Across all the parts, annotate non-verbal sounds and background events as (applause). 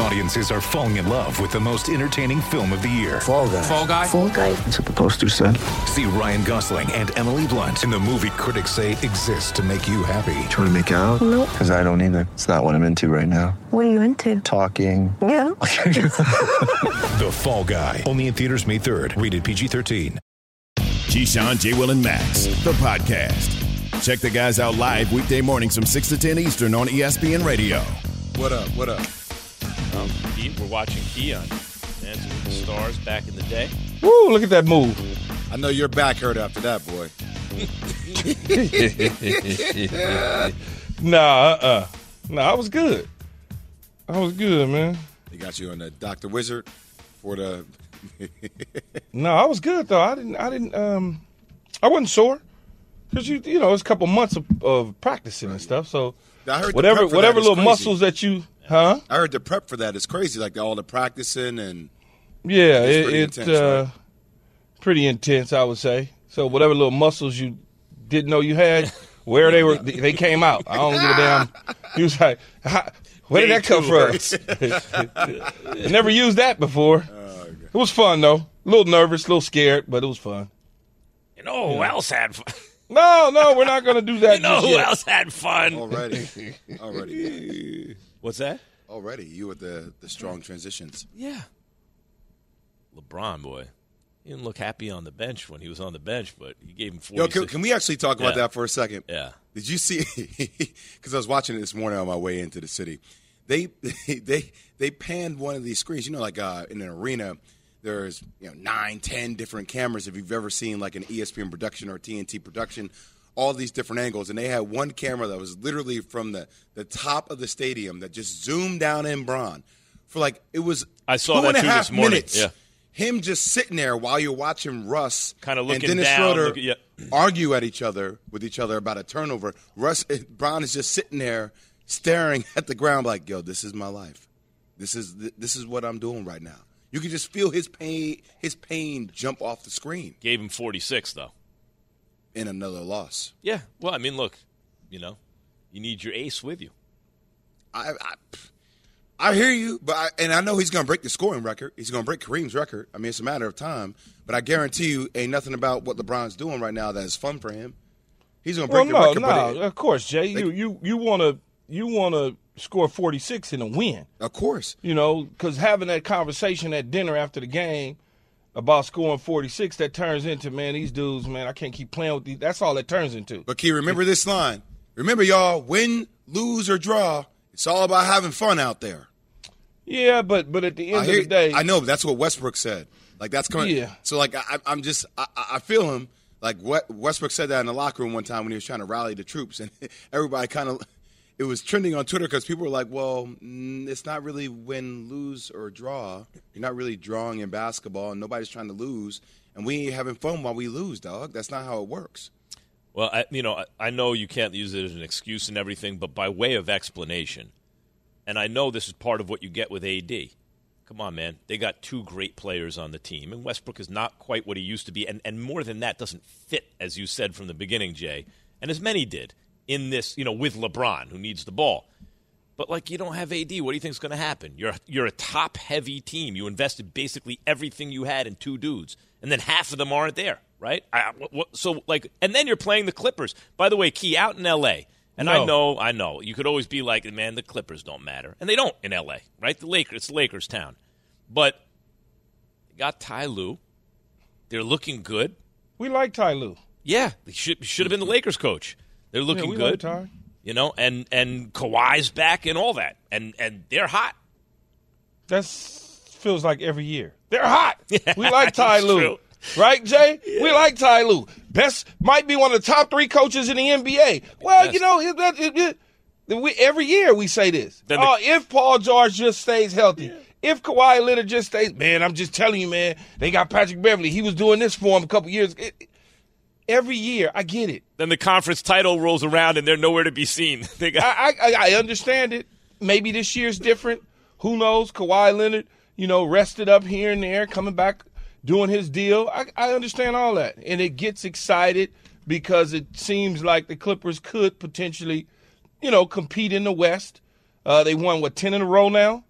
Audiences are falling in love with the most entertaining film of the year. Fall guy. Fall guy. Fall guy. That's what the poster said. See Ryan Gosling and Emily Blunt in the movie critics say exists to make you happy. Trying to make it out? Nope. Because I don't either. It's not what I'm into right now. What are you into? Talking. Yeah. (laughs) The Fall Guy. Only in theaters May 3rd. Rated PG-13. Keyshawn, J. Will, and Max, the podcast. Check the guys out live weekday mornings from 6 to 10 Eastern on ESPN Radio. What up? What up? Um, Key, we're watching Key on Dancing with the Stars back in the day. Woo, look at that move. I know your back hurt after that, boy. (laughs) Nah, uh-uh. Nah, I was good. I was good, man. They got you on the Doctor Wizard for the. (laughs) No, I was good though. I didn't I didn't um I wasn't sore. Cause you you know, it's a couple months of, of practicing and stuff. So I heard whatever whatever little crazy. muscles that you huh? I heard the prep for that is crazy, like all the practicing and Yeah, It's it, pretty it's intense, uh right? pretty intense, I would say. So whatever little muscles you didn't know you had, (laughs) where they were they came out. I don't give a damn. He was like, where did that come from? (laughs) I never used that before. It was fun though. A little nervous, a little scared, but it was fun. You know who else had fun? (laughs) No, no, we're not gonna do that. You know just who yet. else had fun? already, already, What's that? already. You with the the strong transitions. Yeah. LeBron, boy. He didn't look happy on the bench when he was on the bench, but he gave him 46. Yo, can, can we actually talk about Yeah. that for a second? Yeah. Did you see? (laughs) Because I was watching it this morning on my way into the city. They (laughs) they they panned one of these screens. You know, like uh, in an arena, there's you know nine, ten different cameras. If you've ever seen like an ESPN production or TNT production, all these different angles, and they had one camera that was literally from the the top of the stadium that just zoomed down in Bron for like it was. I saw two that and a half this morning. Minutes. Yeah. Him just sitting there while you're watching Russ Kinda and looking Dennis down, Schroeder look- yeah. argue at each other with each other about a turnover. Russ eh, Bron is just sitting there staring at the ground like, "Yo, this is my life. This is this is what I'm doing right now." You can just feel his pain his pain jump off the screen Gave him 46, though. In another loss. Yeah. Well, I mean, look, you know, you need your ace with you. I I, I hear you, but I, and I know he's going to break the scoring record. He's going to break Kareem's record. I mean, it's a matter of time. But I guarantee you, ain't nothing about what LeBron's doing right now that is fun for him. He's going to Well, break no, record. no, it- of course, Jay. You you you want to you want to score forty six in a win. of course. You know, because having that conversation at dinner after the game about scoring 46, that turns into, man, these dudes, man, I can't keep playing with these. That's all it turns into. But Key, remember this line. Remember, y'all, win, lose, or draw, it's all about having fun out there. Yeah, but but at the end I, of the day, I know, but that's what Westbrook said. Like, that's coming. Yeah. So, like, I, I'm just, I, I feel him. Like, what Westbrook said that in the locker room one time when he was trying to rally the troops. And (laughs) everybody kind of, it was trending on Twitter because people were like, well, mm, it's not really win, lose, or draw. You're not really drawing in basketball, and nobody's trying to lose. And we ain't having fun while we lose, dog. That's not how it works. Well, I, you know, I, I know you can't use it as an excuse and everything, but by way of explanation, and I know this is part of what you get with AD. Come on, man. They got two great players on the team, and Westbrook is not quite what he used to be, and, and more than that, doesn't fit, as you said from the beginning, Jay, and as many did in this, you know, with LeBron, who needs the ball. But like, you don't have AD. What do you think is going to happen? You're you're a top heavy team. You invested basically everything you had in two dudes, and then half of them aren't there, right? I, what, so like, and then you're playing the Clippers. By the way, Key out in L.A. And I know, I know, you could always be like, man, the Clippers don't matter, and they don't in L.A. Right? The Lakers, it's Lakers town, but they got Ty Lue. They're looking good. we like Ty Lue. Yeah, they should should have been the Lakers coach. They're looking yeah, good Like you know, and and Kawhi's back and all that, and and they're hot. That feels like every year. They're hot. (laughs) we like Ty Lue. true. Right, Jay? We like Ty Lue. Best might be one of the top three coaches in the NBA. Well, Best. you know, it, it, it, we, every year we say this. The- oh, if Paul George just stays healthy, if Kawhi Leonard just stays, man, I'm just telling you, man, they got Patrick Beverley. He was doing this for him a couple years. It- every year, I get it. Then the conference title rolls around and they're nowhere to be seen. (laughs) They got I, I I understand it. Maybe this year's different. Who knows? Kawhi Leonard, you know, rested up here and there, coming back, doing his deal. I, I understand all that, and it gets excited because it seems like the Clippers could potentially, you know, compete in the West. Uh, they won what ten in a row now,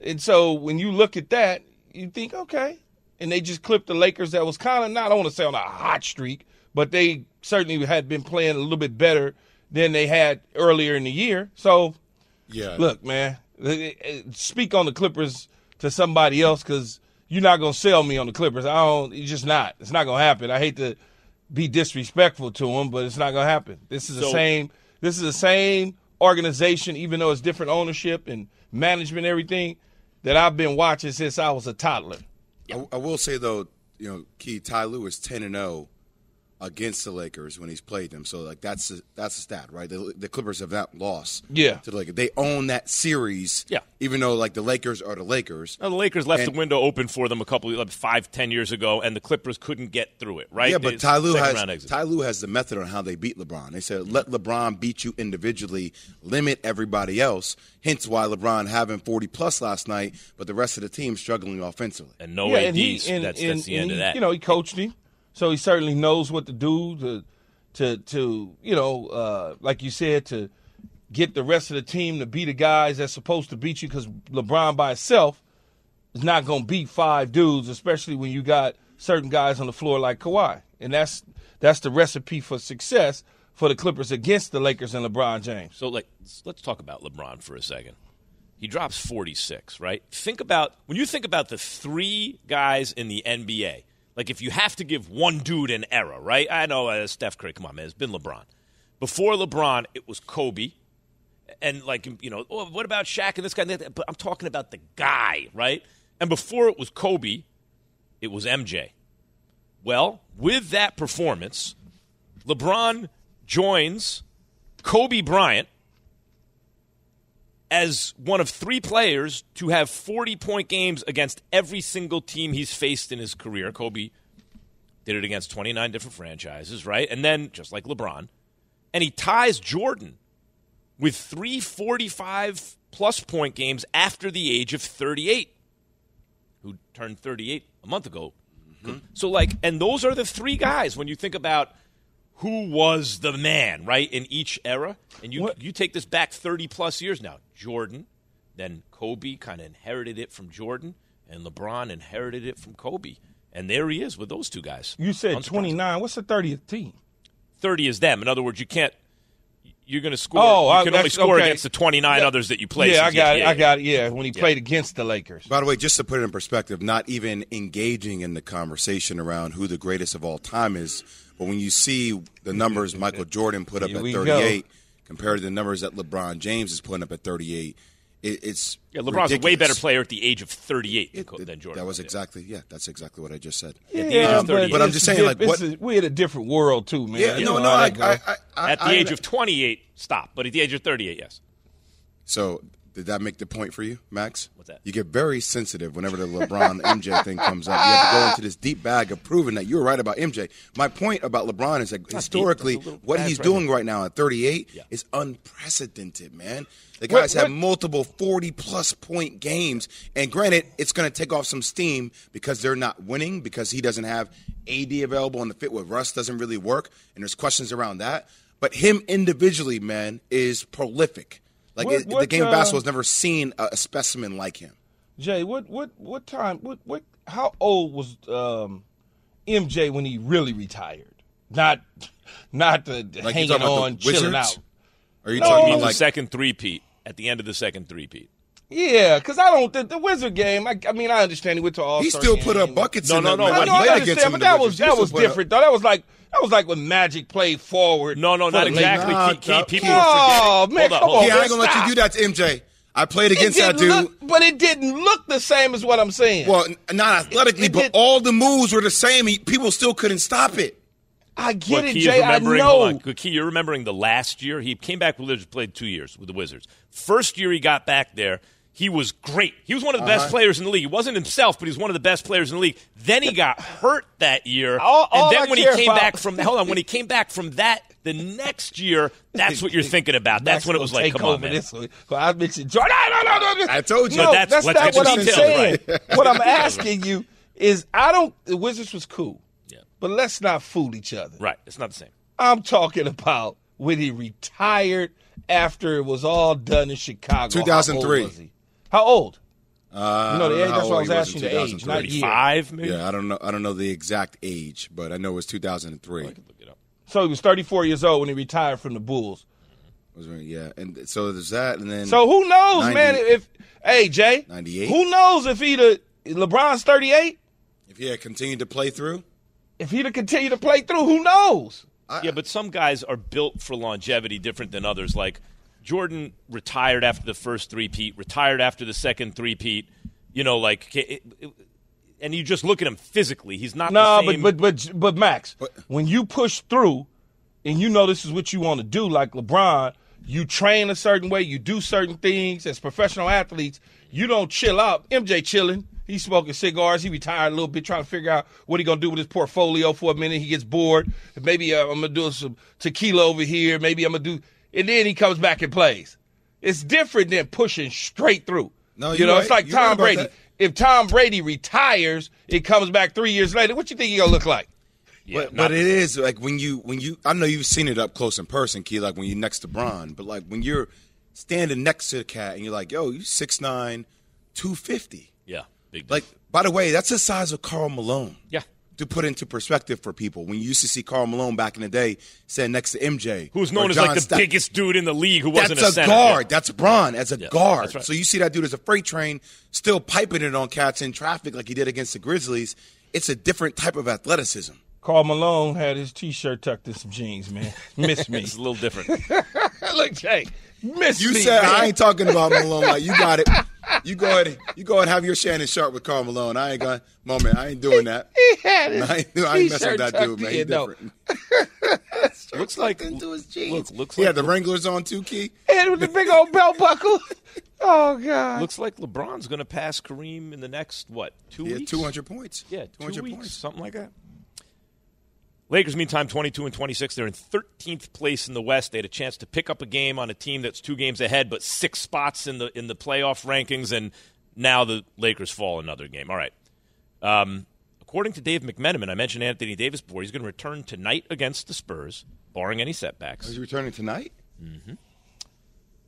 and so when you look at that, you think okay. And they just clipped the Lakers. That was kind of not I want to say on a hot streak, but they certainly had been playing a little bit better than they had earlier in the year. So, Yeah. look, man, uh, uh, speak on the Clippers to somebody else because you're not gonna sell me on the Clippers. I don't. It's just not. It's not gonna happen. I hate to be disrespectful to them, but it's not gonna happen. This is the same. This is the same organization, even though it's different ownership and management, and everything that I've been watching since I was a toddler. I, I will say though, you know, Key Ty Lue is ten and zero against the Lakers when he's played them. So like that's a, that's a stat, right? The, the Clippers have not lost. Yeah. to the Lakers. They own that series. Yeah. even though like the Lakers are the Lakers. Now, the Lakers left And- the window open for them a couple, like five, ten years ago, and the Clippers couldn't get through it. Right? Yeah, but It's Ty Lue has round. Ty Lue has the method on how they beat LeBron. They said let LeBron beat you individually, limit everybody else. Hence why LeBron having forty plus last night, but the rest of the team struggling offensively. and no yeah, ADs. and he, and, that's, and- that's the and end he, of that. You know, he coached him, so he certainly knows what to do to, to, to you know, uh, like you said, to get the rest of the team to be the guys that's supposed to beat you. Because LeBron by himself is not going to beat five dudes, especially when you got certain guys on the floor like Kawhi, and that's that's the recipe for success for the Clippers against the Lakers and LeBron James. So, like, let's talk about LeBron for a second. He drops 46, right? Think about when you think about the three guys in the NBA. Like, if you have to give one dude an era, right? I know uh, Steph Curry. Come on, man. It's been LeBron. Before LeBron, it was Kobe. And, like, you know, oh, what about Shaq and this guy? But I'm talking about the guy, right? And before it was Kobe, it was MJ. Well, with that performance, LeBron joins Kobe Bryant as one of three players to have 40 point games against every single team he's faced in his career. Kobe did it against 29 different franchises, right? And then, just like LeBron, and he ties Jordan with three 45 plus point games after the age of 38, who turned 38 a month ago. Mm-hmm. So, like, and those are the three guys when you think about who was the man, right, in each era. And you What- you take this back 30 plus years now. Jordan, then Kobe kind of inherited it from Jordan, and LeBron inherited it from Kobe. And there he is with those two guys. You said 29. What's the 30th team? 30 is them. In other words, you can't. You're going to score. Oh, you I- can only score okay. against the 29 Yeah. others that you play. yeah, I got you- it. I got it. Yeah, when he played against the Lakers. By the way, just to put it in perspective, not even engaging in the conversation around who the greatest of all time is, but when you see the numbers Michael Jordan put up Here at we go. 38 compared to the numbers that LeBron James is putting up at 38, it, it's Yeah, LeBron's a way better player at the age of 38 than, It- it- than Jordan. That was exactly yeah. That's exactly what I just said. At the age of 38. But I'm just saying, diff- like, what- a- we're in a different world too, man. Yeah, You no, know no. I, I. I, I, At the I- age of 28, stop. But at the age of 38, yes. So did that make the point for you, Max? What's that? You get very sensitive whenever the LeBron MJ thing comes up. You have to go into this deep bag of proving that you were right about MJ. My point about LeBron is that historically, That's what he's right doing right now at 38 Yeah. is unprecedented, man. The What- guys have multiple 40 plus point games, and granted, it's going to take off some steam because they're not winning because he doesn't have AD available and the fit with Russ doesn't really work, and there's questions around that. But him individually, man, is prolific. Like What- it, the what, game of uh, has never seen a, a specimen like him. Jay, what what what time? What what? How old was um, MJ when he really retired? Not not the Like hanging on, chilling out. Are you No. talking Means about the like second three-peat. At the end of the second three-peat. Yeah, because I don't. The, the Wizard game. I, I mean, I understand he went to all. he still put up buckets? No, in no, no, I what know, I understand, but in the that was that was put up- different though. That was like that was like when Magic played forward. No, no, for not exactly. Nah, Key- key- people key. are Oh man, Hold come hold on, Yeah, I ain't gonna let you do that to MJ. I played against that dude. look, but it didn't look the same as what I'm saying. Well, not athletically, it but did- all the moves were the same. People still couldn't stop it. I get What it, Jay. I know. hold on. Key, you're remembering the last year. He came back with the Wizards, played two years with the Wizards. First year he got back there, he was great. He was one of the Uh-huh. best players in the league. He wasn't himself, but he was one of the best players in the league. Then he got hurt that year. All- all and then I when he came about- back from hold on, when he came back from that the next year, that's what you're thinking about. That's Max when it was like, take come on, over man. This one. Well, I mentioned Jordan. No, no, no, no. I told you. No, that's- that's let's not get what I'm saying. right. (laughs) what I'm asking you is I don't. The Wizards was cool, Yeah. but let's not fool each other. Right. It's not the same. I'm talking about when he retired after it was all done in Chicago. 2003. Old was he? How old? Uh, You know the age. how That's why I old was asking in the age, not year. Five, maybe. Yeah, I don't know. I don't know the exact age, but I know it was 2003. Look it up. So he was 34 years old when he retired from the Bulls. Was when- yeah, and so there's that, and then So who knows, 90 man? If hey Jay, 98? who knows if he'd have LeBron's 38? if he had continued to play through, If he'd have continued to play through, who knows? Yeah, but some guys are built for longevity different than others. Like Jordan retired after the first three-peat, retired after the second three-peat. You know, like, it, it- and you just look at him physically. He's not No, the same. but but but but Max, But- when you push through, and you know this is what you want to do, like LeBron, you train a certain way, you do certain things as professional athletes. You don't chill out. MJ chilling. He's smoking cigars. He retired a little bit, trying to figure out what he gonna do with his portfolio for a minute. He gets bored. Maybe uh, I'm gonna do some tequila over here. Maybe I'm gonna do, and then he comes back and plays. It's different than pushing straight through. No, you you're know, right. it's like You're right Tom Brady. that. If Tom Brady retires, it comes back three years later. What you think he gonna look like? yeah, but, but it is like when you when you I know you've seen it up close in person, Key. Like when you're next to Bron, but like when you're standing next to the cat and you're like, yo, you 6'9", 250. yeah, big. Like by the way, that's the size of Karl Malone. yeah, To put into perspective for people, when you used to see Karl Malone back in the day, sitting next to MJ, who's or known as John like the Sta- biggest dude in the league who wasn't That's a, a, guard. Yeah. That's Bron as a Yeah, guard. right. So you see that dude as a freight train, still piping it on cats in traffic like he did against the Grizzlies. It's a different type of athleticism. Karl Malone had his t-shirt tucked in some jeans, man. Miss (laughs) me. It's a little different. (laughs) Look, Jay, miss You me. said man. I ain't talking about (laughs) Malone. Like you got it. You go ahead. You go ahead. and Have your Shannon Sharpe with Karl Malone. I ain't going. Moment. I ain't doing that. He had his (laughs) I ain't, I ain't messing with that dude, man. He different. (laughs) looks like into his jeans. Look, looks He like had the Wranglers on too, Key. And with the big old belt buckle. Oh God. looks like LeBron's going to pass Kareem in the next what two He weeks? 200 points. Yeah, 200 two weeks, points. something like that. Lakers, meantime, 22 and 26. They're in 13th place in the West. They had a chance to pick up a game on a team that's two games ahead, but six spots in the in the playoff rankings, and now the Lakers fall another game. All right. Um, according to Dave McMenamin, I mentioned Anthony Davis before. He's going to return tonight against the Spurs, barring any setbacks. Is he returning tonight?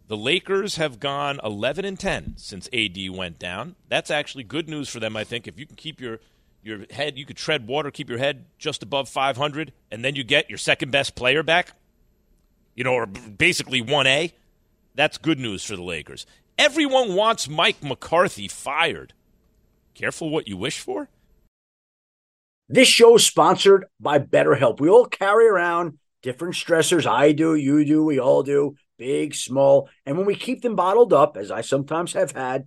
The Lakers have gone 11 and 10 since AD went down. That's actually good news for them, I think. If you can keep your your head, you could tread water, keep your head just above 500, and then you get your second best player back, you know, or basically 1A. That's good news for the Lakers. Everyone wants Mike McCarthy fired. Careful what you wish for. This show is sponsored by BetterHelp. We all carry around different stressors. I do, you do, we all do, big, small. And when we keep them bottled up, as I sometimes have had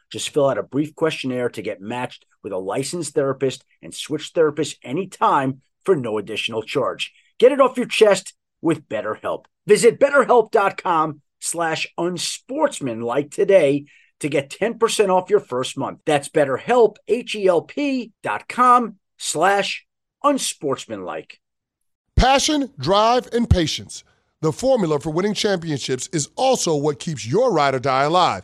Just fill out a brief questionnaire to get matched with a licensed therapist and switch therapists anytime for no additional charge. Get it off your chest with BetterHelp. Visit betterhelp.com slash unsportsmanlike today to get 10% off your first month. That's betterhelp, H-E-L-P dot com slash unsportsmanlike. Passion, drive, and patience. The formula for winning championships is also what keeps your ride or die alive.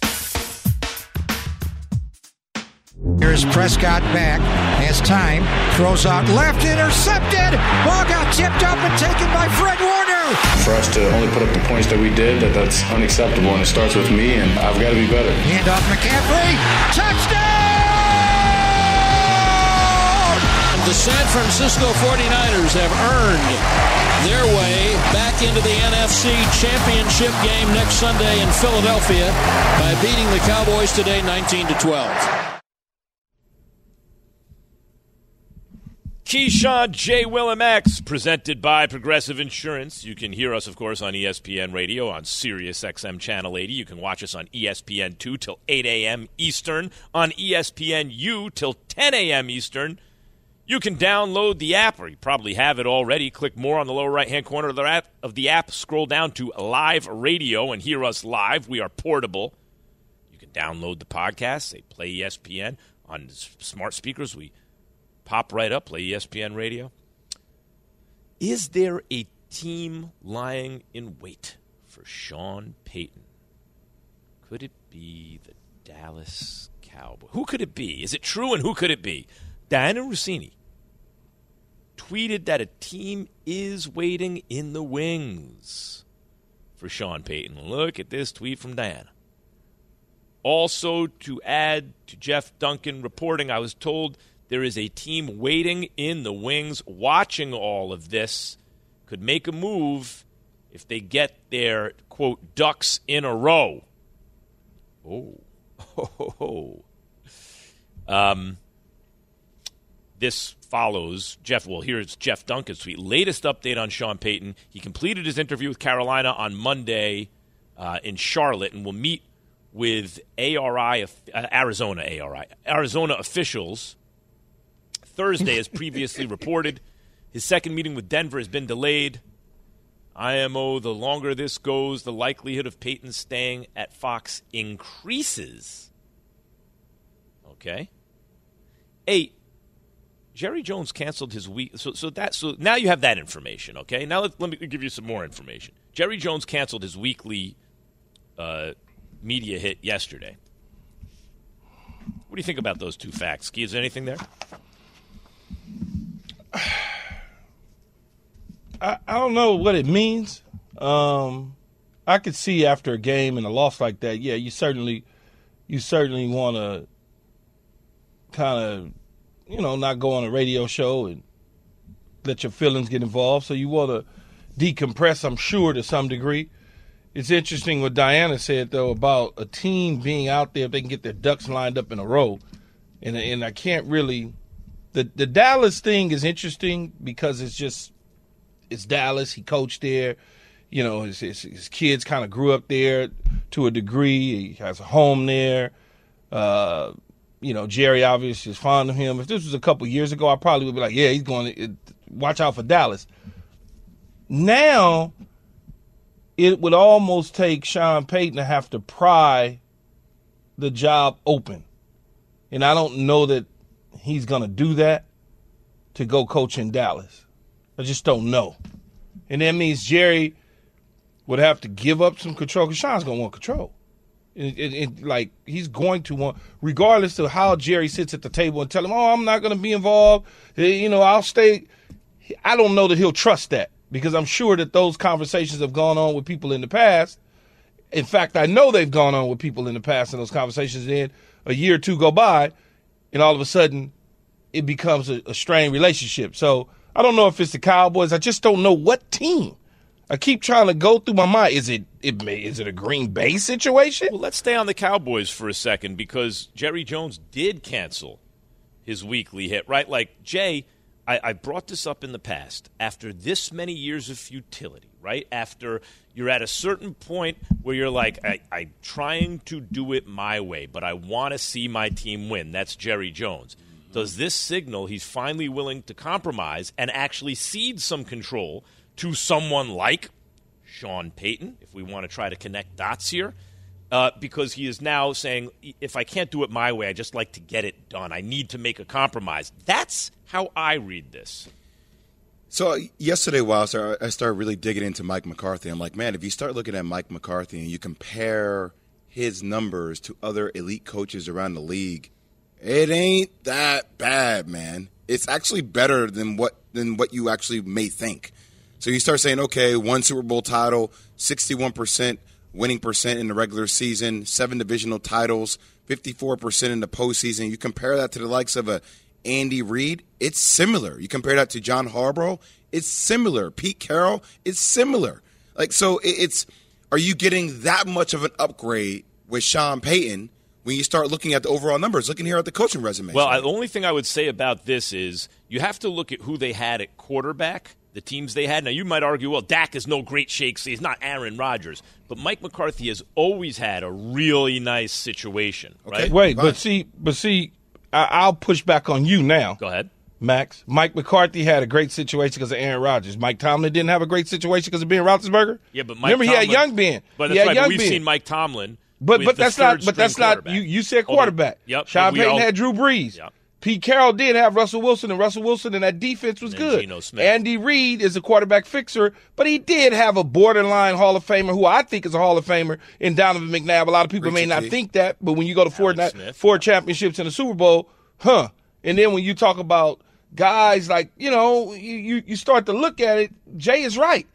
Here's Prescott back, has time, throws out left, intercepted. Ball got tipped up and taken by Fred Warner. For us to only put up the points that we did, that that's unacceptable, and it starts with me, and I've got to be better. Hand off McCaffrey, touchdown! The San Francisco 49ers have earned their way back into the NFC Championship game next Sunday in Philadelphia by beating the Cowboys today 19 to 12. Keyshawn J. Will and Max, presented by Progressive Insurance. You can hear us, of course, on ESPN Radio on Sirius XM Channel 80. You can watch us on ESPN 2 till 8 a.m. Eastern, on ESPN U till 10 a.m. Eastern. You can download the app, or you probably have it already. Click more on the lower right hand corner of the, app, of the app. Scroll down to Live Radio and hear us live. We are portable. You can download the podcast. They play ESPN on smart speakers. We pop right up, play ESPN radio. Is there a team lying in wait for Sean Payton? Could it be the Dallas Cowboys? Who could it be? Is it true and who could it be? Dianna Russini tweeted that a team is waiting in the wings for Sean Payton. Look at this tweet from Dianna. Also, to add to Jeff Duncan reporting, I was told – there is a team waiting in the wings, watching all of this, could make a move if they get their, quote, ducks in a row. Oh. Oh. (laughs) Um, this follows Jeff. Well, here's Jeff Duncan's tweet. Latest update on Sean Payton. He completed his interview with Carolina on Monday uh, in Charlotte and will meet with ARI, Arizona ARI, Arizona officials Thursday, as previously reported. His second meeting with Denver has been delayed. IMO, the longer this goes, the likelihood of Payton staying at Fox increases. Okay. Eight. Jerry Jones canceled his week. So, so that so now you have that information. Okay. Now let, let me give you some more information. Jerry Jones canceled his weekly uh, media hit yesterday. What do you think about those two facts? Ski, is there anything there? (sighs) I, I don't know what it means. Um, I could see after a game and a loss like that, yeah, you certainly, you certainly want to kind of, you know, not go on a radio show and let your feelings get involved. So you want to decompress, I'm sure, to some degree. It's interesting what Dianna said though about a team being out there if they can get their ducks lined up in a row, and and I can't really the the Dallas thing is interesting because it's just it's Dallas. He coached there. You know, his his, his kids kind of grew up there to a degree. He has a home there. Uh, you know, Jerry obviously is fond of him. If this was a couple years ago, I probably would be like, yeah, he's going to watch out for Dallas. Now, it would almost take Sean Payton to have to pry the job open. And I don't know that he's going to do that to go coach in Dallas. I just don't know. And that means Jerry would have to give up some control because Sean's going to want control. It, it, it, like he's going to want, regardless of how Jerry sits at the table and tell him, "Oh, I'm not going to be involved." Eh, you know, I'll stay. I don't know that he'll trust that because I'm sure that those conversations have gone on with people in the past. In fact, I know they've gone on with people in the past, and those conversations. Then a year or two go by, and all of a sudden it becomes a, a strained relationship. So I don't know if it's the Cowboys. I just don't know what team. I keep trying to go through my mind. Is it, it is it a Green Bay situation? Well, let's stay on the Cowboys for a second because Jerry Jones did cancel his weekly hit, right? Like Jay, I, I brought this up in the past. After this many years of futility, right? After you're at a certain point where you're like, I, I'm trying to do it my way, but I want to see my team win. That's Jerry Jones does this signal he's finally willing to compromise and actually cede some control to someone like Sean Payton, if we want to try to connect dots here? Uh, because he is now saying, if I can't do it my way, I just like to get it done. I need to make a compromise. That's how I read this. So uh, yesterday, while I started really digging into Mike McCarthy, I'm like, man, if you start looking at Mike McCarthy and you compare his numbers to other elite coaches around the league, It ain't that bad, man. It's actually better than what than what you actually may think. So you start saying, okay, one Super Bowl title, sixty-one percent winning percent in the regular season, seven divisional titles, fifty-four percent in the postseason. You compare that to the likes of a Andy Reid, it's similar. You compare that to John Harbaugh, it's similar. Pete Carroll, it's similar. Like so, it's are you getting that much of an upgrade with Sean Payton? when you start looking at the overall numbers, looking here at the coaching resume. Well, I, the only thing I would say about this is you have to look at who they had at quarterback, the teams they had. Now, you might argue, well, Dak is no great shakes. He's not Aaron Rodgers. But Mike McCarthy has always had a really nice situation, right? Wait, Fine. but see, but see, I, I'll push back on you now. Go ahead. Max. Mike McCarthy had a great situation because of Aaron Rodgers. Mike Tomlin didn't have a great situation because of Ben Roethlisberger. Yeah, but Mike remember Tomlin, he had young Ben. But that's right. But we've ben. seen Mike Tomlin. But but that's not. But that's not. You you said quarterback. Yep. Sean Payton all- had Drew Brees. Yep. Pete Carroll did have Russell Wilson, and Russell Wilson and that defense was And good. Smith. Andy Reid is a quarterback fixer, but he did have a borderline Hall of Famer, who I think is a Hall of Famer, in Donovan McNabb. A lot of people may not T. think that, but when you go to four, Alex four championships in the Super Bowl, huh? And then when you talk about guys like you know, you you, you start to look at it. Jay is right.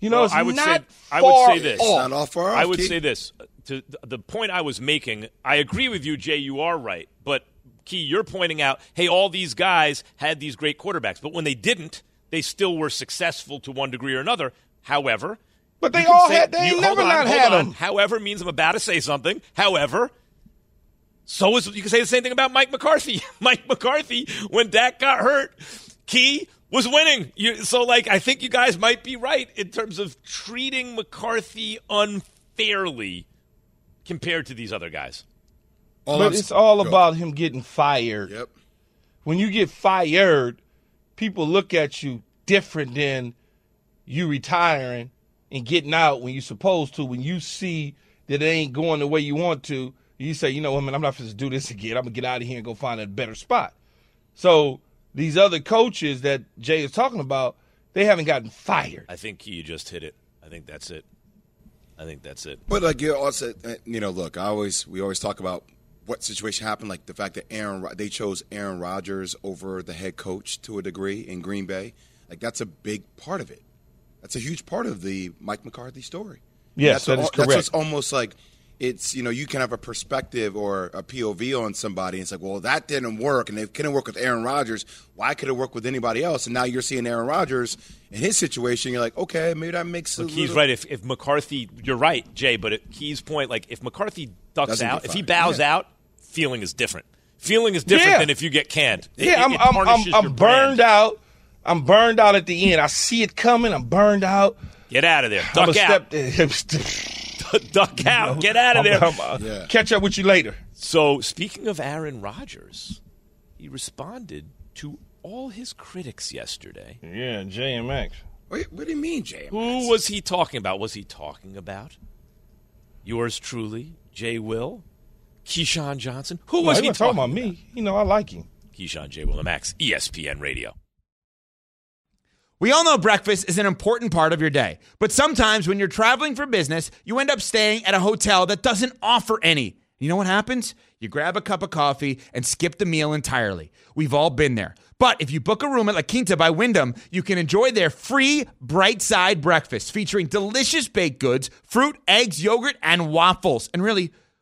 You know, Well, it's I would not say I would say this. off. Not all far I would Keith. say this. To the point I was making, I agree with you, Jay. You are right, but Key, you're pointing out, hey, all these guys had these great quarterbacks, but when they didn't, they still were successful to one degree or another. However, But they all say- had. They you- never on, not had on. them. However means I'm about to say something. However, so is you can say the same thing about Mike McCarthy. (laughs) Mike McCarthy, when Dak got hurt, Key was winning. You, so, like, I think you guys might be right in terms of treating McCarthy unfairly compared to these other guys. All But I'm- it's all Go. about him getting fired. Yep. When you get fired, people look at you different than you retiring and getting out when you're supposed to. When you see that it ain't going the way you want to, you say, you know what, man, I'm not going to do this again. I'm going to get out of here and go find a better spot. So these other coaches that Jay is talking about, they haven't gotten fired. I think you just hit it. I think that's it. I think that's it. But like you also, uh, you know, look, I always we always talk about what situation happened, like the fact that Aaron they chose Aaron Rodgers over the head coach to a degree in Green Bay. Like that's a big part of it. That's a huge part of the Mike McCarthy story. Yes, that's that what- is correct. what's almost like it's you know you can have a perspective or a POV on somebody. And it's like, well, that didn't work, and it couldn't work with Aaron Rodgers. Why could it work with anybody else? And now you're seeing Aaron Rodgers in his situation. You're like, okay, maybe that makes. a But Key's little- right. If, if McCarthy, you're right, Jay. But at Key's point, like if McCarthy ducks Doesn't out, if he bows Yeah. out, feeling is different. Feeling is different Yeah. than if you get canned. It- Yeah, it- I'm, it I'm, I'm, I'm brand. burned out. I'm burned out at the end. I see it coming. I'm burned out. Get out of there. I'm Duck out. step. (laughs) (laughs) Duck out. Get out of there. I'm- I'm- Yeah. Catch up with you later. So, speaking of Aaron Rodgers, he responded to all his critics yesterday. Yeah, JMX. Wait, what do you mean, JMX? Who was he talking about? Was he talking about yours truly, Jay Will, Keyshawn Johnson? Who was no, he he talking talking about me? You know, I like him. Keyshawn J. Will Max, E ESPN Radio. We all know breakfast is an important part of your day, but sometimes when you're traveling for business, you end up staying at a hotel that doesn't offer any. You know what happens? You grab a cup of coffee and skip the meal entirely. We've all been there. But if you book a room at La Quinta by Wyndham, you can enjoy their free bright side breakfast featuring delicious baked goods, fruit, eggs, yogurt, and waffles. And really,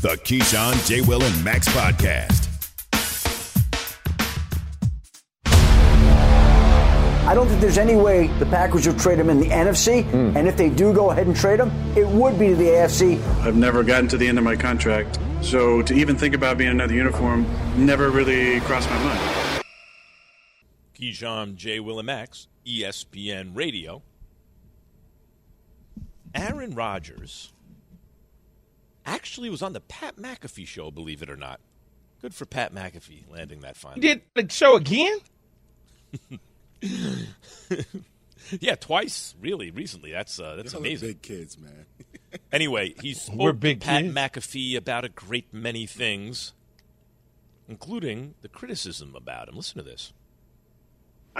The Keyshawn, J. Will, and Max podcast. I don't think there's any way the Packers will trade him in the NFC. Hmm. And if they do go ahead and trade him, it would be to the AFC. I've never gotten to the end of my contract, so to even think about being another uniform never really crossed my mind. Keyshawn J. Will and Max, ESPN Radio. Aaron Rodgers actually was on the Pat McAfee show, believe it or not. Good for Pat McAfee landing that final. He did the show again? (laughs) yeah, twice, really, recently. That's uh, that's Y'all are amazing. big kids, man. (laughs) Anyway, he spoke We're big to Pat kids. McAfee about a great many things, including the criticism about him. Listen to this.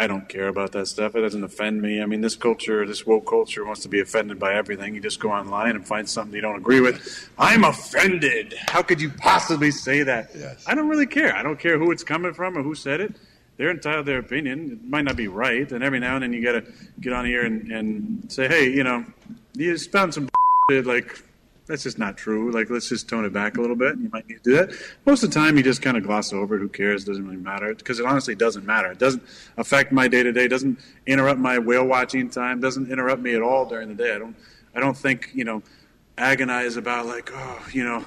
I don't care about that stuff. It doesn't offend me. I mean, this culture, this woke culture wants to be offended by everything. You just go online and find something you don't agree with. I'm offended. How could you possibly say that? Yes. I don't really care. I don't care who it's coming from or who said it. They're entitled to their opinion. It might not be right. And every now and then you got to get on here and, and say, hey, you know, you just found some (laughs) like that's just not true. Like, let's just tone it back a little bit. You might need to do that. Most of the time, you just kind of gloss over it. Who cares? It Doesn't really matter because it honestly doesn't matter. It doesn't affect my day to day. Doesn't interrupt my whale watching time. Doesn't interrupt me at all during the day. I don't. I don't think you know. Agonize about like, oh, you know,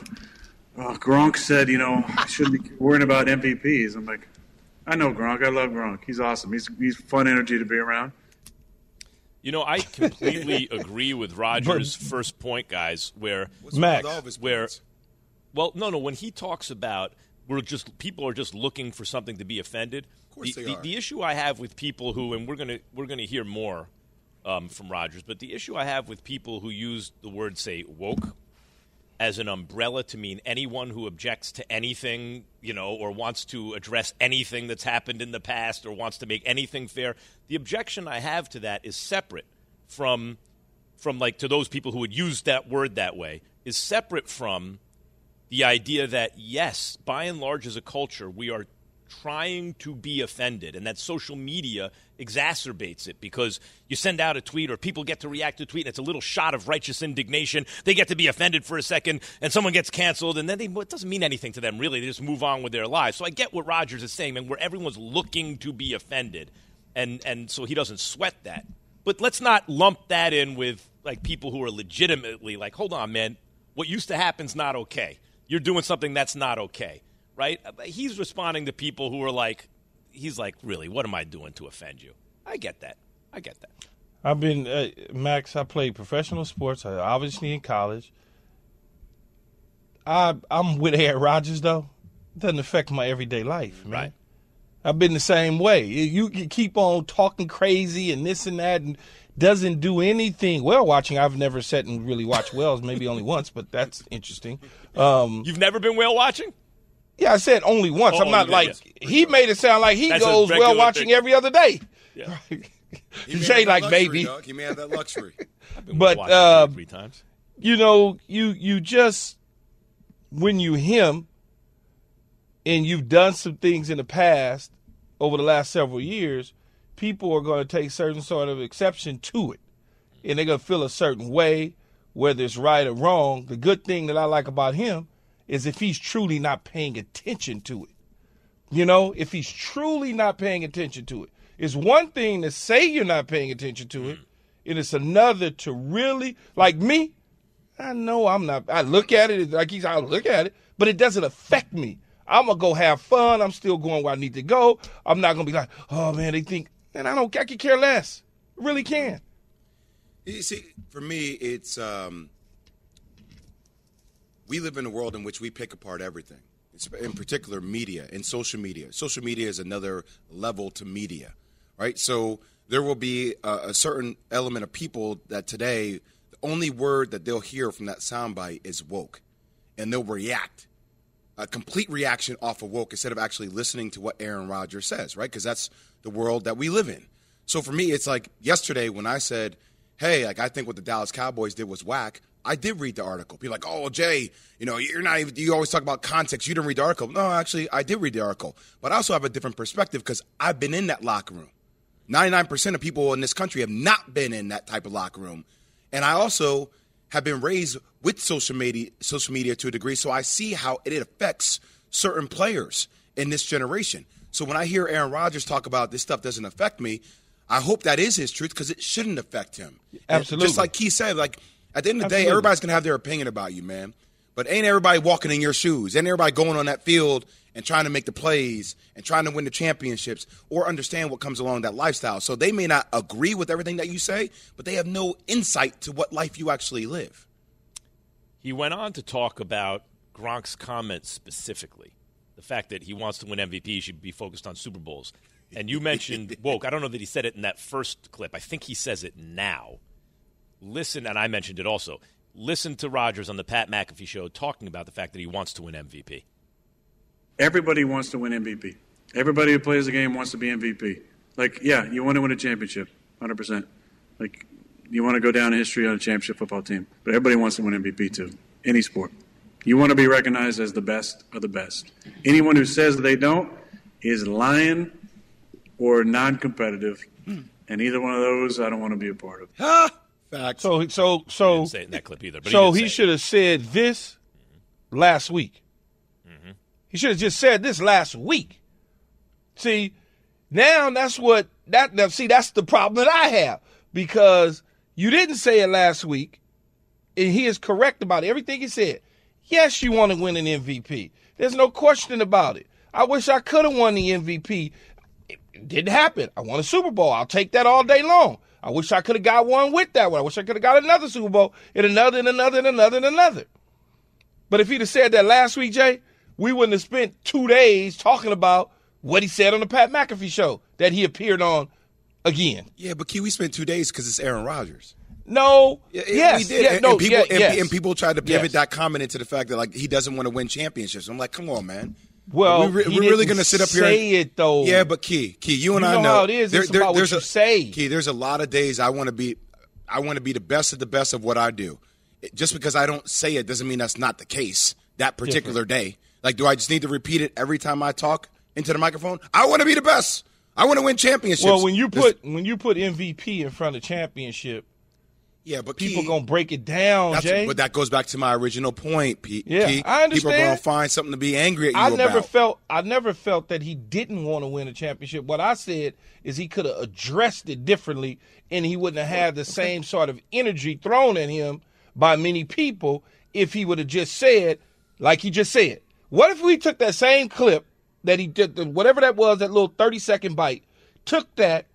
oh, Gronk said, you know, I shouldn't be worrying about MVPs. I'm like, I know Gronk. I love Gronk. He's awesome. He's he's fun energy to be around. You know, I completely (laughs) agree with Rodgers' first point, guys. Where What's wrong with all of his where, well, no, no. When he talks about we're just people are just looking for something to be offended. Of course the, they the, are. the issue I have with people who, and we're gonna we're gonna hear more um, from Rogers, but the issue I have with people who use the word say woke as an umbrella to mean anyone who objects to anything, you know, or wants to address anything that's happened in the past or wants to make anything fair. The objection I have to that is separate from from like to those people who would use that word that way is separate from the idea that yes, by and large as a culture, we are trying to be offended and that social media exacerbates it because you send out a tweet or people get to react to a tweet and it's a little shot of righteous indignation. They get to be offended for a second and someone gets canceled and then they, it doesn't mean anything to them really. They just move on with their lives. So i get what Rodgers is saying man where everyone's looking to be offended and and so he doesn't sweat that. But let's not lump that in with like people who are legitimately like hold on man. What used to happen's not okay. You're doing something that's not okay right? He's responding to people who are like, he's like, really, what am I doing to offend you? I get that. I get that. I've been uh, Max. I played professional sports. I, obviously in college. I I'm with Aaron Rodgers though. It doesn't affect my everyday life, man. Right. I've been the same way. You keep on talking crazy and this and that, and doesn't do anything. Well, watching. I've never sat and really watched Wells. Maybe only once, but that's interesting. Um, You've never been whale watching? Yeah, I said only once. Oh, I'm not like yes. he made it sound like he That's goes well watching thing. every other day. Yeah. (laughs) He may Jay like luxury, baby. dog. He may have that luxury. (laughs) But, watching uh, three times. you know, you you just when you him and you've done some things in the past over the last several years, people are going to take certain sort of exception to it, and they're going to feel a certain way, whether it's right or wrong. The good thing that I like about him is if he's truly not paying attention to it. You know, if he's truly not paying attention to it, it's one thing to say you're not paying attention to it, and it's another to really, like me, I know I'm not. I look at it like he's. I look at it, but it doesn't affect me. I'm gonna go have fun. I'm still going where I need to go. I'm not gonna be like, oh man, they think, and I don't. I can care less. Really can. You see, for me, it's um, we live in a world in which we pick apart everything. It's in particular, media and social media. Social media is another level to media, right? So there will be a, a certain element of people that today, the only word that they'll hear from that soundbite is woke, and they'll react a complete reaction off of woke instead of actually listening to what Aaron Rodgers says, right? Because that's the world that we live in. So for me, it's like yesterday when I said, "Hey, like I think what the Dallas Cowboys did was whack." I did read the article. Are like, "Oh, Jay, you know, you're not even. You always talk about context. You didn't read the article." No, actually, I did read the article, but I also have a different perspective because I've been in that locker room. Ninety-nine percent of people in this country have not been in that type of locker room, and I also have been raised with social media, social media to a degree, so I see how it affects certain players in this generation. So when I hear Aaron Rodgers talk about this stuff doesn't affect me, I hope that is his truth because it shouldn't affect him. And Absolutely. Just like Keith said, like at the end of the day, everybody's gonna have their opinion about you, man. But ain't everybody walking in your shoes? Ain't everybody going on that field and trying to make the plays and trying to win the championships or understand what comes along that lifestyle? So they may not agree with everything that you say, but they have no insight to what life you actually live. He went on to talk about Gronk's comments specifically. The fact that he wants to win MVP, he should be focused on Super Bowls. And you mentioned woke. I don't know that he said it in that first clip. I think he says it now. Listen, and I mentioned it also. Listen to Rodgers on the Pat McAfee show talking about the fact that he wants to win MVP. Everybody wants to win MVP. Everybody who plays the game wants to be MVP. Like, yeah, you want to win a championship, 100%. Like, you want to go down in history on a championship football team, but everybody wants to win MVP too, any sport. You want to be recognized as the best of the best. Anyone who says they don't is lying or non competitive, and either one of those I don't want to be a part of. Facts. So so so didn't say it in that clip either, but he so did he, should have said this last week. Mm-hmm. He should have just said this last week. See, now that's what that now see that's the problem that I have because you didn't say it last week, and he is correct about everything he said. Yes, you want to win an MVP. There's no question about it. I wish I could have won the MVP. It didn't happen. I won a Super Bowl. I'll take that all day long. I wish I could have got one with that one. I wish I could have got another Super Bowl and another and another and another and another. But if he'd have said that last week, Jay, we wouldn't have spent two days talking about what he said on the Pat McAfee show that he appeared on again. Yeah, but Key, we spent two days because it's Aaron Rodgers. No. Yeah, yes. we did. yeah, and, no, and people yeah, and, yes. and people tried to pivot Yes. that comment into the fact that like he doesn't want to win championships. I'm like, come on, man. Well, we, are really going to sit up here. say it, though. Yeah, but Key, Key, you and You I know know, how it is. It's about what there's you a, say. Key, there's a lot of days I want to be, I want to be the best of the best of what I do. It- just because I don't say it doesn't mean that's not the case that particular day. Like, do I just need to repeat it every time I talk into the microphone? I want to be the best. I want to win championships. Well, when you put when you put MVP in front of championship, yeah, but people Key- gonna break it down, Jay. but that goes back to my original point, Pete. Yeah, Key. I understand. People are going to find something to be angry at you I never about. felt I never felt that he didn't want to win a championship. What I said is he could have addressed it differently and he wouldn't have had the same sort of energy thrown at him by many people if he would have just said like he just said. What if we took that same clip that he did whatever that was that little 30 second bite took that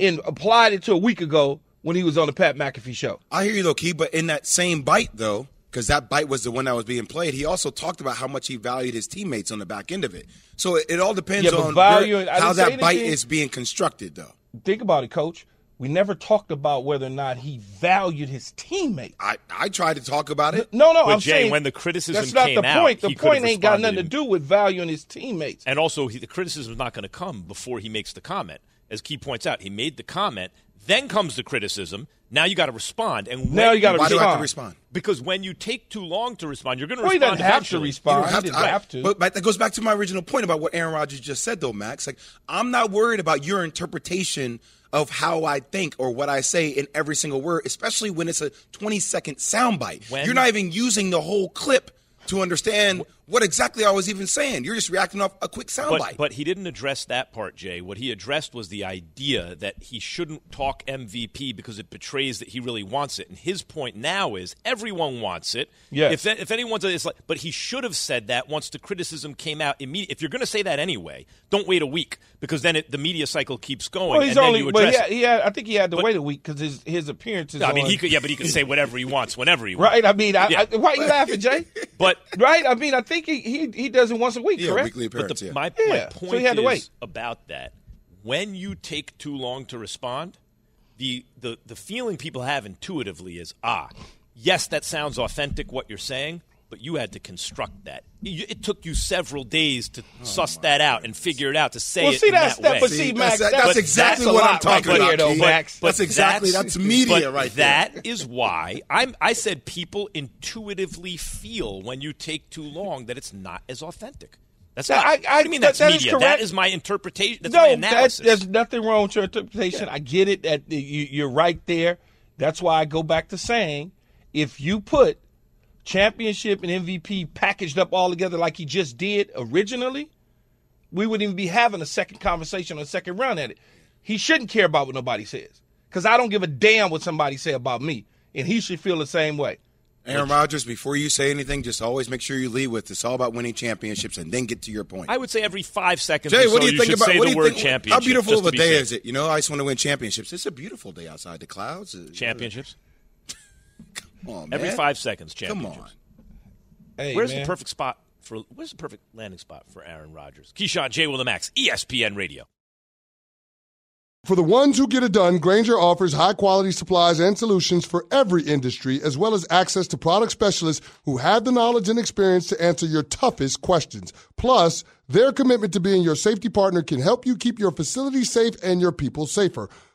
and applied it to a week ago when he was on the Pat McAfee show. I hear you though, Key, but in that same bite though, because that bite was the one that was being played, he also talked about how much he valued his teammates on the back end of it. So it, it all depends Yeah, on value- where- how that bite is being constructed though. Think about it, coach. We never talked about whether or not he valued his teammates. I, I tried to talk about it. No, no, But I'm Jay, saying when the criticism that's not came the out, point. The he could have point ain't got nothing to do with valuing his teammates. And also, he, the criticism is not going to come before he makes the comment. As Key points out, he made the comment, then comes the criticism. Now you got to respond. And Now you gotta Why have to respond. respond? Because when you take too long to respond, you're going to Well, respond doesn't have to respond. You have didn't I- have to. But, but that goes back to my original point about what Aaron Rodgers just said, though, Max. Like, I'm not worried about your interpretation of how I think or what I say in every single word, especially when it's a 20 second soundbite. When- You're not even using the whole clip to understand what exactly I was even saying. You're just reacting off a quick soundbite. But, but he didn't address that part, Jay. What he addressed was the idea that he shouldn't talk MVP because it betrays that he really wants it. And his point now is everyone wants it. Yes. If that, if anyone's it's like, but he should have said that once the criticism came out. Immediately, if you're going to say that anyway, don't wait a week because then it, the media cycle keeps going. Well, he's and then only. you But address he it. had, I think he had to But- wait a week because his his appearances. I mean, on- he could. Yeah, but he can say whatever he wants whenever he wants. Right. I mean, I, Yeah. I, why are you laughing, Jay? (laughs) But right. I mean, I think he he, he does it once a week. Yeah, correct? weekly But appearance. the, yeah. my, Yeah, my so he had to is wait. about that. When you take too long to respond, the, the the feeling people have intuitively is ah, yes, that sounds authentic what you're saying, but you had to construct that. It took you several days to oh suss that out and figure it out to say Well, it see, in that's that that. way. But see, Max, that's- that's, that's exactly that's what I'm talking right about, There, though, Keith. Max. That's exactly- that's media but right there. That is why I'm. I said people intuitively feel when you take too long that it's not as authentic. That's That- not. I- what I- do you mean that- that's that is media? correct. That is my interpretation. That's my no, that, analysis. there's nothing wrong with your interpretation. I get it. That you, you're right there. That's why I go back to saying, if you put championship and MVP packaged up all together like he just did originally, we wouldn't even be having a second conversation or a second run at it. He shouldn't care about what nobody says because I don't give a damn what somebody say about me, and he should feel the same way. Aaron Rodgers, before you say anything, just always make sure you lead with it's all about winning championships and then get to your point. I would say every five seconds. Jay, or what so do you, think should about say what the do you word think, championship? How beautiful of a be day safe. is it? You know, I just want to win championships. It's a beautiful day outside the clouds. Championships. (laughs) Come on, Every man. five seconds, Come on. Hey, where's man. the perfect spot for? Where's the perfect landing spot for Aaron Rodgers? Keyshawn J. Will the Max, ESPN Radio. For the ones who get it done, Grainger offers high quality supplies and solutions for every industry, as well as access to product specialists who have the knowledge and experience to answer your toughest questions. Plus, their commitment to being your safety partner can help you keep your facility safe and your people safer.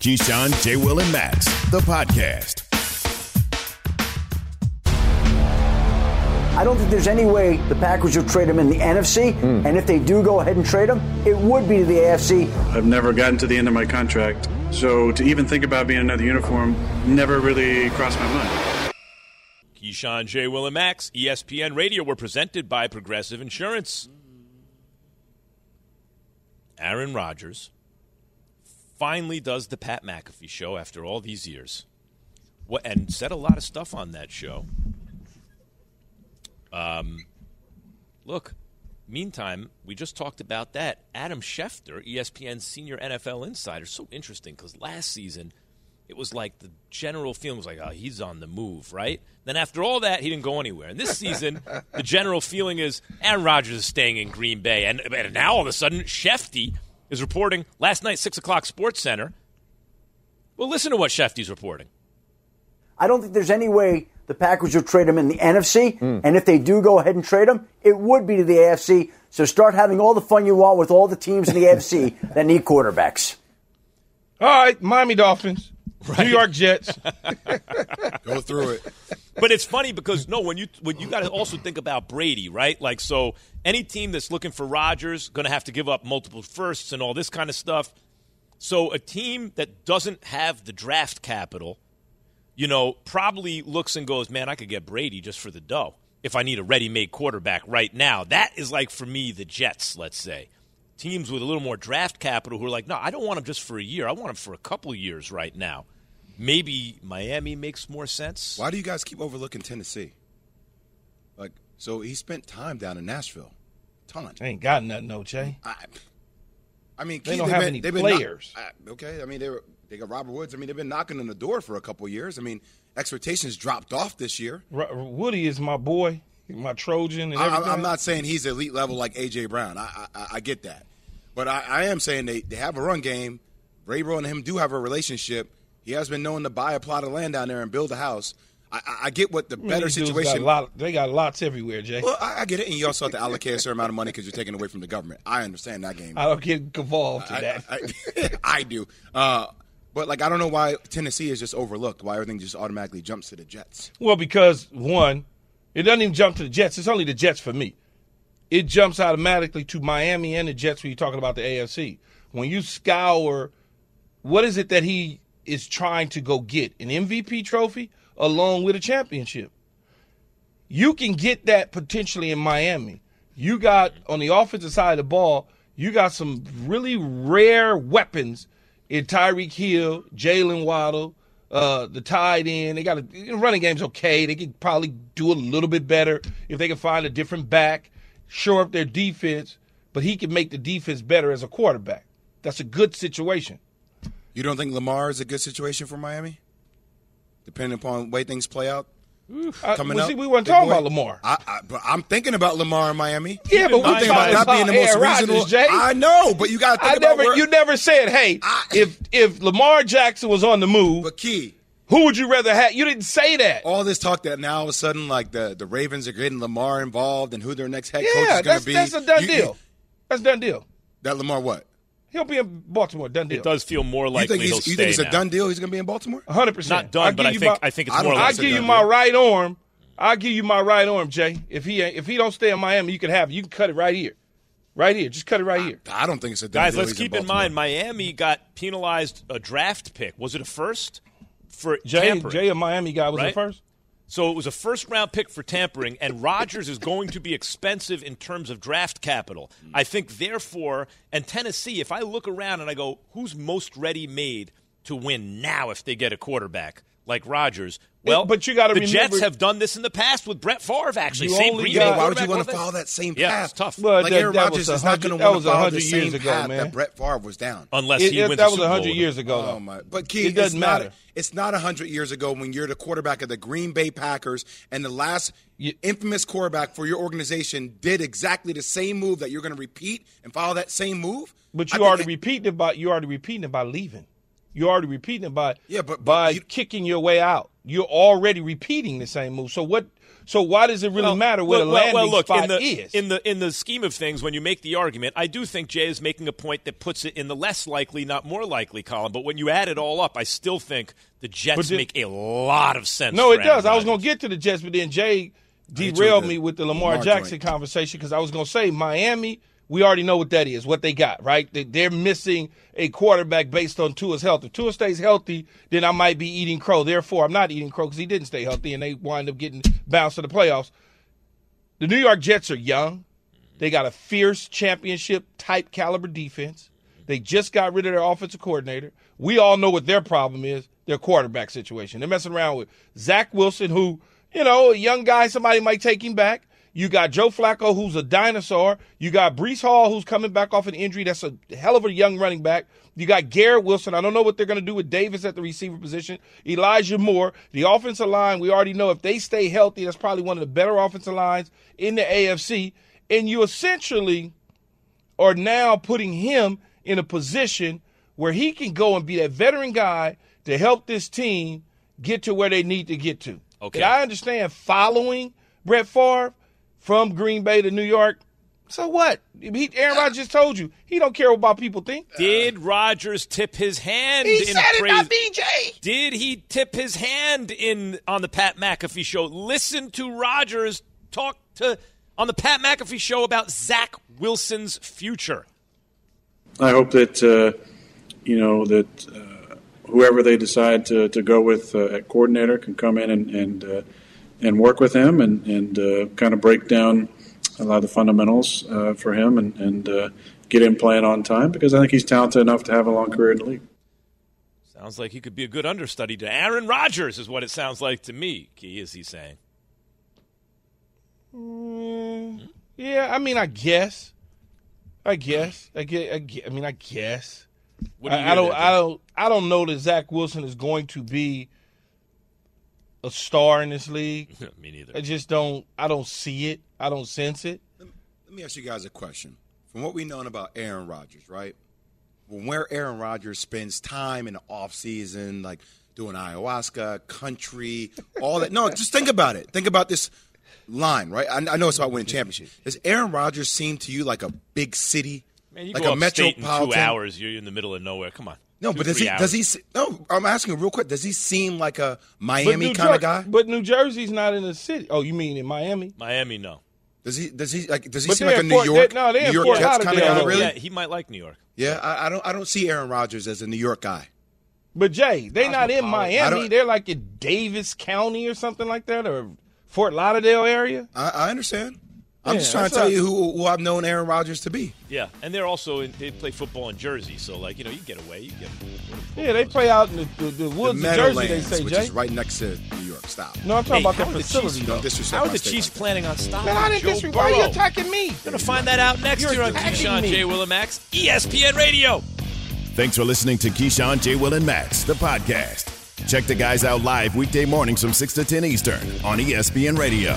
Keyshawn, J. Will, and Max, the podcast. I don't think there's any way the Packers will trade him in the NFC, hmm. and if they do go ahead and trade him, it would be to the AFC. I've never gotten to the end of my contract, so to even think about being another uniform never really crossed my mind. Keyshawn J. Will and Max, ESPN Radio, were presented by Progressive Insurance. Aaron Rodgers finally does the Pat McAfee show after all these years. What and said a lot of stuff on that show. Um, look, meantime, we just talked about that. Adam Schefter, ESPN's senior NFL insider, so interesting because last season it was like the general feeling was like, oh, he's on the move, right? Then after all that, he didn't go anywhere. And this season, (laughs) the general feeling is Aaron Rodgers is staying in Green Bay. And, and now all of a sudden, Schefty is reporting last night, 6 o'clock Sports Center. Well, listen to what Schefty's reporting. I don't think there's any way the Packers will trade him in the NFC, hmm. and if they do go ahead and trade him, it would be to the AFC. So start having all the fun you want with all the teams in the (laughs) AFC that need quarterbacks. All right, Miami Dolphins, New York Jets. (laughs) Go through it. But it's funny because no, when you when you got to also think about Brady, right? Like so, any team that's looking for Rodgers going to have to give up multiple firsts and all this kind of stuff. So a team that doesn't have the draft capital, you know, probably looks and goes, "Man, I could get Brady just for the dough if I need a ready-made quarterback right now." That is like for me the Jets, let's say. Teams with a little more draft capital who are like, "No, I don't want him just for a year. I want him for a couple years right now." Maybe Miami makes more sense. Why do you guys keep overlooking Tennessee? Like, so he spent time down in Nashville, ton. Ain't got nothing, no Jay. I, I mean, They Keith, don't they've been- any they've knock- players. okay, I mean they were they got Robert Woods. I mean they've been knocking on the door for a couple of years. I mean expectations dropped off this year. Ro- Woody is my boy, my Trojan, and I, everything. I- I'm not saying he's elite level like AJ Brown. I I, I get that, but I, I am saying they, they have a run game. Vrabel and him do have a relationship. He has been known to buy a plot of land down there and build a house. I, I, get what the better these situation. Got lot, they got lots everywhere, Jay. Well, I, I get it, and you also have to allocate a certain amount of money because you're taking away from the government. I understand that game. I don't get involved in that. I, (laughs) I do. Uh, but like, I don't know why Tennessee is just overlooked. Why everything just automatically jumps to the Jets. Well, because one, it doesn't even jump to the Jets. It's only the Jets for me. It jumps automatically to Miami and the Jets when you're talking about the AFC. When you scour, what is it that he is trying to go get? An MVP trophy along with a championship. You can get that potentially in Miami. You got on the offensive side of the ball, you got some really rare weapons in Tyreek Hill, Jaylen Waddle, uh, the tight end. They got a you know, running game's okay. They could probably do a little bit better if they can find a different back, shore up their defense. But he can make the defense better as a quarterback. That's a good situation. You don't think Lamar is a good situation for Miami, depending upon way things play out? Uh, coming well, up. see, we weren't talking boy. about Lamar. I, I, I'm thinking about Lamar in Miami. Yeah, but I'm we thinking about that being the most Aaron Rodgers, reasonable. Jay. I know, but you got to think I about never, where, you never said, hey, if if Lamar Jackson was on the move, But key, who would you rather have? You didn't say that. all this talk that now all of a sudden, like the, the Ravens are getting Lamar involved and who their next head coach is going to be. that's a done You- deal. That's a done deal. That Lamar what? He'll be in Baltimore. Done deal. It does feel more You likely think, he'll he's, you think it's a done deal? He's going to be in Baltimore? hundred percent. Not done, but I think I think it's I more think I it's a likely. give you my deal. right arm. I'll give you my right arm, Jay. If he if he don't stay in Miami, you can have it. You can cut it right here, right here. Just cut it right here. I don't think it's a done Guys, deal. let's He's keep in, Baltimore. mind Miami got penalized a draft pick. Was it a first for Jay, tampering? Jay, a Miami guy was right? the first. So it was a first round pick for tampering, and Rodgers is going to be expensive in terms of draft capital. I think, therefore, and Tennessee, if I look around and I go, who's most ready made to win now if they get a quarterback like Rodgers? Well, but you gotta the remember- Jets have done this in the past with Brett Favre, actually. Same only Green got- Why would you want to follow that same Yeah, path? it's tough. Well, like that- Aaron Rodgers is not going to that want was to follow hundred the years same ago, path man. that Brett Favre was down. Unless It- he it- wins that a was Super Bowl hundred years ago. Oh my! But Key, It doesn't it's matter. Not, it's not hundred years ago when you're the quarterback of the Green Bay Packers, and the last You- infamous quarterback for your organization did exactly the same move that you're going to repeat and follow that same move. But you think already it- repeating it by you already repeating it by leaving. You're already repeating it by Yeah, but- but by you- kicking your way out. You're already repeating the same move. So what? So why does it really Well, matter where well, the landing well, look, spot in the, is? In the in the scheme of things, when you make the argument, I do think Jay is making a point that puts it in the less likely, not more likely column. But when you add it all up, I still think the Jets But the- make a lot of sense. no, it does. I was going to get to the Jets, but then Jay derailed me with the Lamar, Lamar Jackson joint. conversation because I was going to say Miami. We already know what that is, what they got, right? They- They're missing a quarterback based on Tua's health. If Tua stays healthy, then I might be eating crow. Therefore, I'm not eating crow because he didn't stay healthy, and they wind up getting bounced to the playoffs. The New York Jets are young. They got a fierce championship type caliber defense. They just got rid of their offensive coordinator. We all know what their problem is their quarterback situation. They're messing around with Zach Wilson, who, you know, a young guy, somebody might take him back. You got Joe Flacco, who's a dinosaur. You got Breece Hall, who's coming back off an injury. That's a hell of a young running back. You got Garrett Wilson. I don't know what they're going to do with Davis at the receiver position. Elijah Moore. The offensive line, we already know if they stay healthy, that's probably one of the better offensive lines in the AFC. And you essentially are now putting him in a position where he can go and be that veteran guy to help this team get to where they need to get to. Okay. And I understand following Brett Favre from Green Bay to New York. So what? He, Aaron Rodgers just told you he don't care about people think. Did Rodgers tip his hand He in said it, not me, Jay. Did he tip his hand in on the Pat McAfee show? Listen to Rodgers talk to on the Pat McAfee show about Zach Wilson's future. I hope that uh, you know that uh, whoever they decide to, to go with uh, at coordinator can come in and and, uh, and work with him and and uh, kind of break down a lot of the fundamentals uh, for him and and uh, get him playing on time because I think he's talented enough to have a long career in the league. Sounds like he could be a good understudy to Aaron Rodgers, is what it sounds like to me. Key is he saying? Mm, yeah, I mean, I guess. I guess. I get. I, get, I mean, I guess. What do you I, I don't. I don't. I don't know that Zach Wilson is going to be a star in this league. (laughs) Me neither. I just don't. I don't see it. I don't sense it. Let me ask you guys a question. From what we know about Aaron Rodgers, right? When where Aaron Rodgers spends time in the off season, like doing ayahuasca, country, all that. No, just think about it. Think about this line, right? I, I know it's about winning championships. Does Aaron Rodgers seem to you like a big city, Man, you like go a upstate in two hours, you're in the middle of nowhere. Come on. No, but does he? hours. Does he? No, I'm asking real quick. Does he seem like a Miami New kind of guy? But New Jersey's not in the city. Oh, you mean in Miami? Miami, no. Does he? Does he? Like? Does he But seem like a New Fort- York? they- no, they're New York Fort Jets kind of Lauderdale, guy, though. really? Yeah, he might like New York. Yeah, I, I don't. I don't see Aaron Rodgers as a New York guy. But Jay, they're not in Miami. They're like in Davis County or something like that, or Fort Lauderdale area. I, I understand. I'm Yeah, just trying to tell not- you who, who I've known Aaron Rodgers to be. Yeah, and they're also in, they play football in Jersey, so like you know you get away, you get. Yeah, they play out in the, the, the The woods of Jersey. They Meadowlands, say, which Jay. is right next to New York. Stop. No, I'm talking Hey, about how their are the facility. Chiefs- though. Don't disrespect How are the Chiefs planning on stopping Man, I didn't Joe disrespect. Why are you attacking me? You're gonna find that out next You're year on attacking Keyshawn me. J. Will and Max, ESPN Radio. Thanks for listening to Keyshawn, J. Will, and Max, the podcast. Check the guys out live weekday mornings from 6 to 10 Eastern on ESPN Radio.